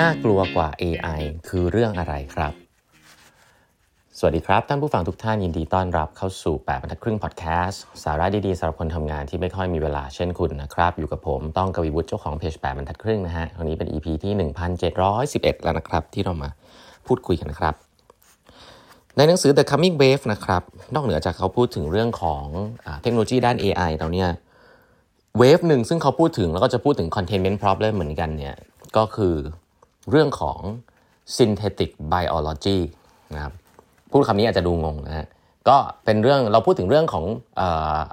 น่ากลัวกว่า AI คือเรื่องอะไรครับ สวัสดีครับ ท่านผู้ฟังทุกท่านยินดีต้อนรับเข้าสู่ 8บรรทัดครึ่งพอดแคสต์สาระดีๆสำหรับคนทำงานที่ไม่ค่อยมีเวลาเช่นคุณนะครับ อยู่กับผมต้องกวีวุฒิเจ้าของเพจ8บรรทัดครึ่งนะฮะวันนี้เป็น EP ที่ 1711 แล้วนะครับ ที่เรามาพูดคุยกันนะครับ ในหนังสือ The Coming Wave นะครับนอกเหนือจากเขาพูดถึงเรื่องของเทคโนโลยีด้าน AI เราเนี่ยเวฟหนึ่งซึ่งเขาพูดถึงแล้วก็จะพูดถึง containment problem เหมือนกันเนี่ยก็คือ เรื่องของ synthetic biology นะครับพูดคำนี้อาจจะดูงงนะฮะก็เป็นเรื่องเราพูดถึงเรื่องของ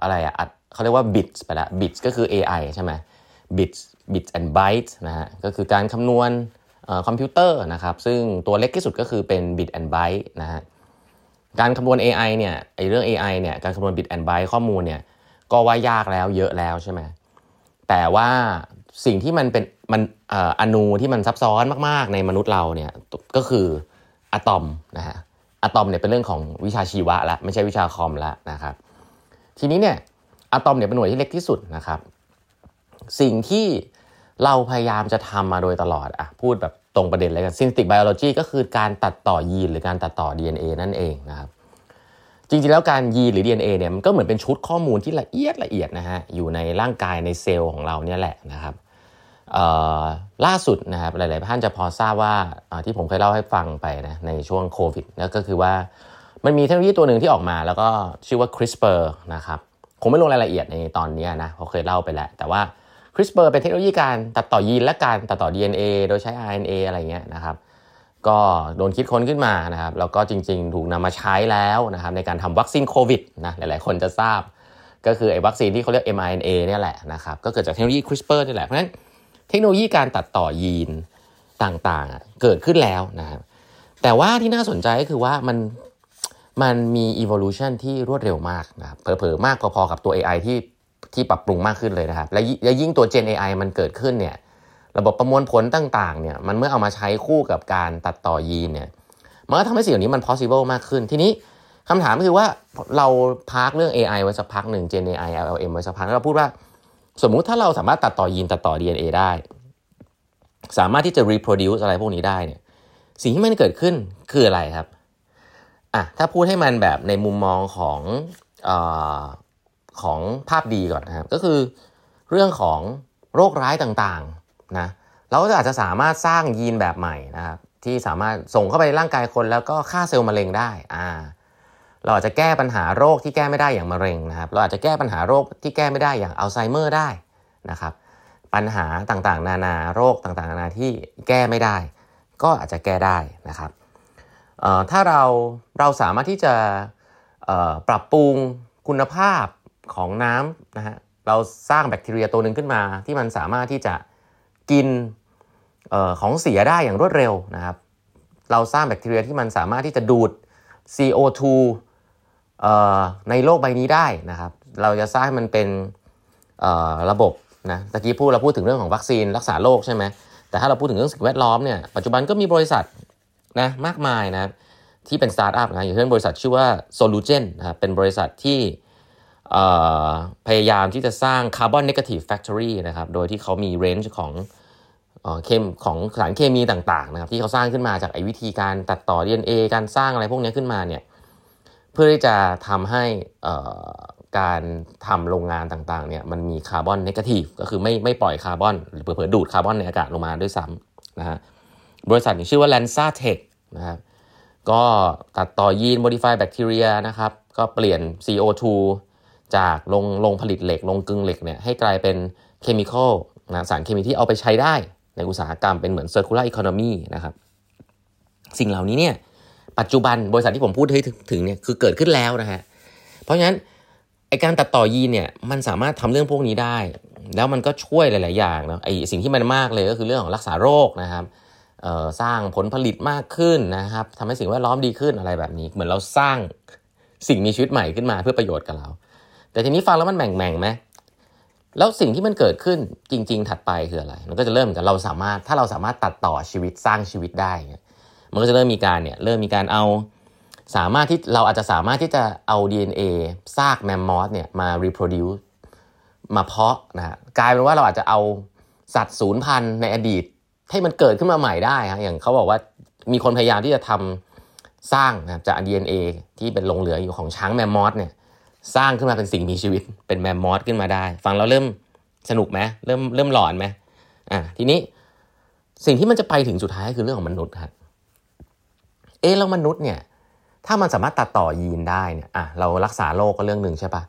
อะไรอะเขาเรียกว่า bits ไปละ bits ก็คือ AI ใช่ไหม bits bits and bytes นะฮะก็คือการคำนวณคอมพิวเตอร์นะครับซึ่งตัวเล็กที่สุดก็คือเป็น bit and byte นะฮะการคำนวณ AI เนี่ยไอเรื่อง AI เนี่ยการคำนวณ bit and byte ข้อมูลเนี่ยก็ว่ายากแล้วเยอะแล้วใช่ไหมแต่ว่าสิ่งที่มันเป็น มันอนูที่มันซับซ้อนมาก ๆ ในมนุษย์เราเนี่ยก็คืออะตอมนะฮะอะตอมเนี่ยเป็นเรื่องของวิชาชีวะละไม่ใช่วิชาคอมละนะครับ ทีนี้เนี่ยอะตอมเนี่ยเป็นหน่วยที่เล็กที่สุดนะครับ สิ่งที่เราพยายามจะทำมาโดยตลอดอะพูดแบบตรงประเด็นเลยกันซินติกไบโอโลจีก็คือการตัดต่อยีนหรือการตัดต่อ DNA นั่นเองนะครับจริงๆแล้วการยีนหรือ DNA เนี่ยมันก็เหมือนเป็นชุดข้อมูลที่ละเอียดละเอียดนะฮะอยู่ในร่างกายในเซลล์ของเราเนี่ยแหละนะครับ ล่าสุดนะครับหลาย ๆ ท่านจะพอทราบว่าที่ผมเคยเล่าให้ฟังไปนะในช่วงโควิดนั่นก็คือว่ามันมีเทคโนโลยีตัวหนึ่งที่ออกมา แล้วก็ชื่อว่า CRISPR นะครับผมไม่ลงรายละเอียดในตอนนี้นะเขาเคยเล่าไปแล้ว แต่ว่า CRISPR เป็นเทคโนโลยีการตัดต่อยีนและการตัดต่อ DNA โดยใช้ RNA อะไรเงี้ยนะครับก็โดนคิดค้นขึ้นมานะครับแล้วก็จริง ๆ ถูกนำมาใช้แล้วนะครับในการทำวัคซีนโควิดนะหลาย ๆ คนจะทราบ ก็คือไอ้วัคซีนที่เขาเรียก mRNA เนี่ยแหละนะครับก็เกิดจากเทคโนโลยี CRISPR นี่แหละเพราะฉะนั้น เทคโนโลยีการตัดต่อยีนต่างๆ เกิดขึ้นแล้วนะครับแต่ว่าที่น่าสนใจก็คือว่ามันมันมี evolution ที่รวดเร็วมากนะครับเผลอๆมากพอๆกับตัว AI ที่ที่ปรับปรุงมากขึ้นเลยนะครับ และยิ่งตัว Gen AI มันเกิดขึ้นเนี่ยระบบประมวลผลต่างๆเนี่ยมันเมื่อเอามาใช้คู่กับการตัดต่อยีนเนี่ยมันก็ทำให้สิ่งนี้มัน possible มากขึ้น ทีนี้คำถามก็คือว่าเราพักเรื่อง AI ไว้สักพักหนึ่ง Gen AI LLM ไว้สักพักแล้วเราพูดว่า สมมุติถ้าเราสามารถตัดต่อยีนตัดต่อ DNA ได้ สามารถที่จะ reproduce อะไรพวกนี้ได้เนี่ยสิ่งที่มันเกิดขึ้นคืออะไรครับอะถ้าพูดให้มันแบบในมุมมองของอของภาพดีก่อนนะครับ ก็คือเรื่องของโรคร้ายต่างๆนะเราก็อาจจะสามารถสร้างยีนแบบใหม่นะครับที่สามารถส่งเข้าไปในร่างกายคนแล้วก็ฆ่าเซลล์มะเร็งได้อ่า เราอาจจะแก้ปัญหาโรคที่แก้ไม่ได้อย่างมะเร็งนะครับ เราอาจจะแก้ปัญหาโรคที่แก้ไม่ได้อย่างอัลไซเมอร์ได้นะครับ ปัญหาต่างๆ นานาโรคต่างๆ นานาที่แก้ไม่ได้ ก็อาจจะแก้ได้นะครับถ้าเราเราสามารถที่จะปรับปรุงคุณภาพของน้ำนะฮะเราสร้างแบคทีเรียตัวหนึ่งขึ้นมา ที่มันสามารถที่จะกินออของเสียได้อย่างรวดเร็วนะครับ เราสร้างแบคทีเรียที่มันสามารถที่จะดูด CO2 ในโลกใบนี้ได้นะครับ เราจะสร้างมันเป็นระบบนะตะกี้พูดเราพูดถึงเรื่องของวัคซีนรักษาโรคใช่ไหมแต่ถ้าเราพูดถึงเรื่องสิ่งแวดล้อมเนี่ยปัจจุบันก็มีบริษัทนะมากมายนะที่เป็นสตาร์ทอัพนะอย่างเช่นบริษัทชื่อว่า Solugen นะครับเป็นบริษัทที่พยายามที่จะสร้าง carbon negative factory นะครับโดยที่เขามี range ของเคมของสารเคมีต่างๆนะครับที่เขาสร้างขึ้นมาจากไอ้วิธีการตัดต่อ DNA การสร้างอะไรพวกนี้ขึ้นมาเนี่ย เพื่อที่จะทำให้การทำโรงงานต่างๆเนี่ยมันมี carbon negative ก็คือไม่ไม่ปล่อยคาร์บอนหรือเผลอดูดคาร์บอนในอากาศลงมาด้วยซ้ำำนะฮะบริษัทนี้ชื่อว่า Lanza Tech นะครับก็ตัดต่อยีน modify bacteria นะครับ ก็เปลี่ยน CO2 จากลงลงผลิตเหล็กลงกึ่งเหล็กเนี่ยให้กลายเป็นเคมีคอลนะสารเคมีที่เอาไปใช้ได้ในอุตสาหกรรมเป็นเหมือน circular economy นะครับ สิ่งเหล่านี้เนี่ย ปัจจุบันบริษัทที่ผมพูดให้ถึงเนี่ยคือเกิดขึ้นแล้วนะฮะเพราะฉะนั้นไอการตัดต่อยีนเนี่ยมันสามารถทำเรื่องพวกนี้ได้ แล้วมันก็ช่วยหลาย ๆ อย่างเนาะไอสิ่งที่มันมากเลยก็คือเรื่องของรักษาโรคนะครับสร้างผลผลิตมากขึ้นนะครับทำให้สิ่งแวดล้อมดีขึ้นอะไรแบบนี้ เหมือนเราสร้างสิ่งมีชีวิตใหม่ขึ้นมาเพื่อประโยชน์กับเรา แต่ทีนี้ฟังแล้วมันแหม่งๆไหมแล้วสิ่งที่มันเกิดขึ้นจริง ๆ ถัดไปคืออะไร มันก็จะเริ่มกันเราสามารถถ้าเราสามารถตัดต่อชีวิตสร้างชีวิตได้ มันก็จะเริ่มมีการเนี่ยเริ่มมีการเอาสามารถที่เราอาจจะสามารถที่จะเอา DNA ซากแมมมอสเนี่ยมา reproduce มาเพาะนะฮะกลายเป็นว่าเราอาจจะเอาสัตว์ศูนย์พันในอดีต ให้มันเกิดขึ้นมาใหม่ได้ฮะอย่างเขาบอกว่ามีคนพยายามที่จะทำสร้างนะจาก DNA ที่เป็นหลงเหลืออยู่ของช้างแมมมอสเนี่ยสร้างขึ้นมาเป็นสิ่งมีชีวิตเป็นแมมมอสขึ้นมาได้ ฟังเราเริ่มสนุกไหมเริ่มเริ่มหลอนไหมอะทีนี้สิ่งที่มันจะไปถึงสุดท้ายคือเรื่องของมนุษย์ครับ เอ๊แล้วมนุษย์เนี่ยถ้ามันสามารถตัดต่อยีนได้เนี่ยอะเรารักษาโรคก็เรื่องหนึ่งใช่ปะ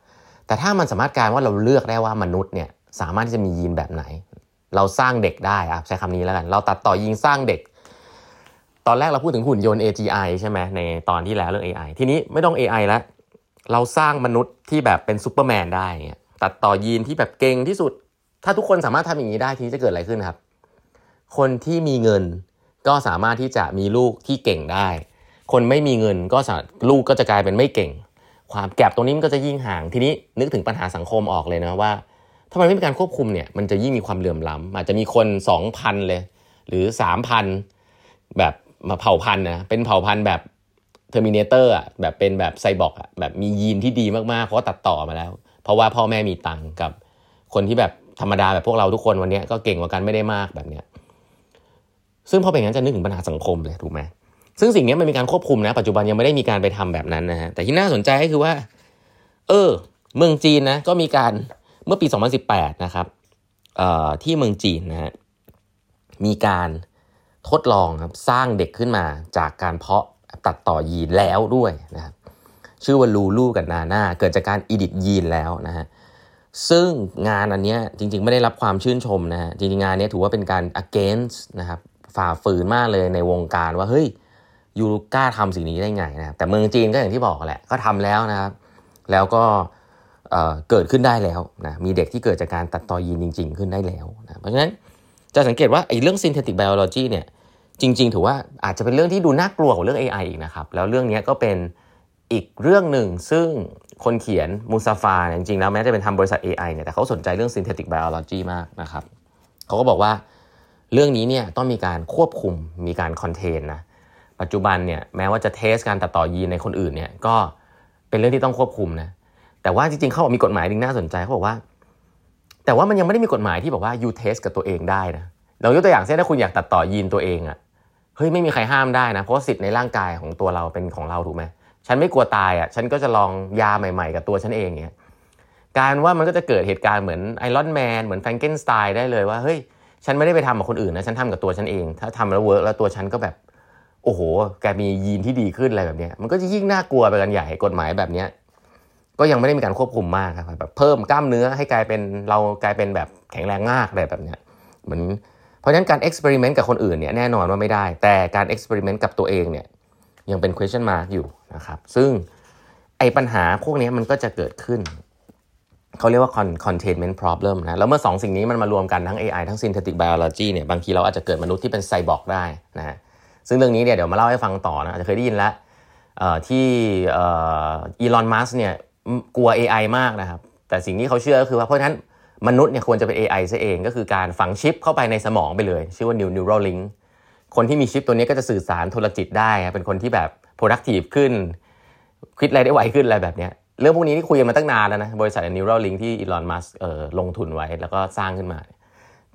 แต่ถ้ามันสามารถการว่าเราเลือกได้ว่ามนุษย์เนี่ยสามารถที่จะมียีนแบบไหน เราสร้างเด็กได้อะใช้คำนี้แล้วกัน เราตัดต่อยีนสร้างเด็ก ตอนแรกเราพูดถึงหุ่นยนต์ AGI ใช่ไหมในตอนที่แล้วเรื่อง AI ทีนี้ไม่ต้อง AI แล้วเราสร้างมนุษย์ที่แบบเป็นซูเปอร์แมนได้เนี่ยตัดต่อยีนที่แบบเก่งที่สุด ถ้าทุกคนสามารถทำอย่างนี้ได้ทีนี้จะเกิดอะไรขึ้นครับ คนที่มีเงิน ก็สามารถที่จะมีลูกที่เก่งได้ คนไม่มีเงินก็ลูกก็จะกลายเป็นไม่เก่ง ความ gap ตรงนี้มันก็จะยิ่งห่างทีนี้นึกถึงปัญหาสังคมออกเลยนะว่า ถ้ามันไม่มีการควบคุมเนี่ยมันจะยิ่งมีความเหลื่อมล้ำอาจจะมีคนสองพันธุ์เลย หรือสามพันธุ์แบบมาเผ่าพันธุ์นะเป็นเผ่าพันธุ์แบบ Terminator อะแบบเป็นแบบไซบอร์กอะแบบมียีนที่ดีมากๆเพราะตัดต่อมาแล้ว เพราะว่าพ่อแม่มีตังกับคนที่แบบธรรมดาแบบพวกเราทุกคนวันนี้ก็เก่งกว่ากันไม่ได้มากแบบเนี้ย ซึ่งพอเป็นอย่างนั้นจะนึกถึงปัญหาสังคมเลยถูกไหมซึ่งสิ่งนี้มันมีการควบคุมนะ ปัจจุบันยังไม่ได้มีการไปทำแบบนั้นนะฮะแต่ที่น่าสนใจก็คือว่า เออ เมืองจีนนะก็มีการเมื่อปี 2018 นะครับที่เมืองจีนนะฮะมีการทดลองครับสร้างเด็กขึ้นมาจากการเพาะตัดต่อยีนแล้วด้วยนะครับชื่อว่าลูลูกับนาน่าเกิดจากการอิดิทยีนแล้วนะฮะซึ่งงานอันนี้จริงๆ ไม่ได้รับความชื่นชมนะฮะจริงๆ งานนี้ถือว่าเป็นการ against นะครับ ฝ่าฝืนมากเลยในวงการว่าเฮ้ยยูกล้าทำสิ่งนี้ได้ไงนะแต่เมืองจีนก็อย่างที่บอกแหละก็ทำแล้วนะครับแล้วก็เกิดขึ้นได้แล้วนะมีเด็กที่เกิดจากการตัดต่อยีนจริง ๆ ขึ้นได้แล้วนะเพราะฉะนั้นจะสังเกตว่าไอ้เรื่อง synthetic biology เนี่ยจริง ๆ ถือว่าอาจจะเป็นเรื่องที่ดูน่ากลัวกว่าเรื่อง AI อีกนะครับ แล้วเรื่องนี้ก็เป็นอีกเรื่องหนึ่งซึ่งคนเขียนมูซาฟาจริงๆแล้วแม้จะเป็นทำบริษัท AI เนี่ยแต่เขาสนใจเรื่อง synthetic biology มากนะครับเขาก็บอกว่า เรื่องนี้เนี่ยต้องมีการควบคุมมีการคอนเทนนะปัจจุบันเนี่ยแม้ว่าจะเทสการตัดต่อยีนในคนอื่นเนี่ยก็เป็นเรื่องที่ต้องควบคุมนะแต่ว่าจริงๆเขาบอกมีกฎหมายดึงน่าสนใจเขาบอกว่า แต่ว่ามันยังไม่ได้มีกฎหมายที่บอกว่า you test กับตัวเองได้นะเรายกตัวอย่างเช่นถ้าคุณอยากตัดต่อยีนตัวเองอะเฮ้ยไม่มีใครห้ามได้นะเพราะสิทธิ์ในร่างกายของตัวเราเป็นของเราถูกไหมฉันไม่กลัวตายอะฉันก็จะลองยาใหม่ ๆ กับตัวฉันเองเนี่ยกลายว่ามันก็จะเกิดเหตุการณ์เหมือน Iron Man เหมือน Frankenstein ได้เลยว่าเฮ้ย ฉันไม่ได้ไปทำกับคนอื่นนะฉันทำกับตัวฉันเอง ถ้าทำแล้ว work แล้วตัวฉันก็แบบ โอ้โห แกมียีนที่ดีขึ้นอะไรแบบนี้มันก็จะยิ่งน่ากลัวไปกันใหญ่กฎหมายแบบนี้ก็ยังไม่ได้มีการควบคุมมากครับแบบเพิ่มกล้ามเนื้อให้กลายเป็นเรากลายเป็นแบบแข็งแรงมากอะไรแบบนี้เหมือนเพราะฉะนั้นการเอ็กซ์เพร์เมนต์กับคนอื่นเนี่ยแน่นอนว่าไม่ได้ แต่การเอ็กซ์เพร์เมนต์กับตัวเองเนี่ยยังเป็น question mark อยู่นะครับซึ่งไอ้ปัญหาพวกนี้มันก็จะเกิดขึ้น เขาเรียกว่า containment problem นะ แล้วเมื่อสองสิ่งนี้มันมารวมกันทั้ง AI ทั้ง synthetic biology เนี่ย บางทีเราอาจจะเกิดมนุษย์ที่เป็นไซบอร์กได้นะ ซึ่งเรื่องนี้เนี่ยเดี๋ยวมาเล่าให้ฟังต่อนะ อาจจะเคยได้ยินแล้วที่อีลอน มัสเนี่ยกลัว AI มากนะครับ แต่สิ่งที่เขาเชื่อก็คือว่าเพราะฉะนั้นมนุษย์เนี่ยควรจะเป็น AI ซะเอง ก็คือการฝังชิปเข้าไปในสมองไปเลย ชื่อว่า New Neural Link คนที่มีชิปตัวนี้ก็จะสื่อสารโทรจิตได้ เป็นคนที่แบบ productive ขึ้นคิดอะไรได้ไวขึ้นอะไรแบบนี้ เรื่องพวกนี้ที่คุยกันมาตั้งนานแล้วนะบริษัท Neural Link ที่อีลอนมัสเอ่อลงทุนไว้แล้วก็สร้างขึ้นมา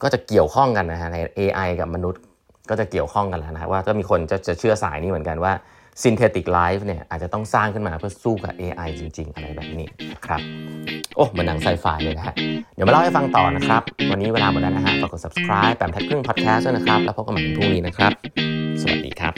ก็จะเกี่ยวข้องกันนะฮะใน AI กับมนุษย์ก็จะเกี่ยวข้องกันแล้วนะว่าก็มีคนจะจะเชื่อสายนี้เหมือนกันว่า synthetic life เนี่ยอาจจะต้องสร้างขึ้นมาเพื่อสู้กับ AI จริง ๆ อะไรแบบนี้ครับ โอ้เหมือนหนังไซไฟเลยนะฮะ เดี๋ยวมาเล่าให้ฟังต่อนะครับ วันนี้เวลาหมดแล้วนะฮะฝากกด subscribe แปมทัดครึ่ง podcast ด้วยนะครับ แล้วพบกันใหม่พรุ่งนี้นะครับ สวัสดีครับ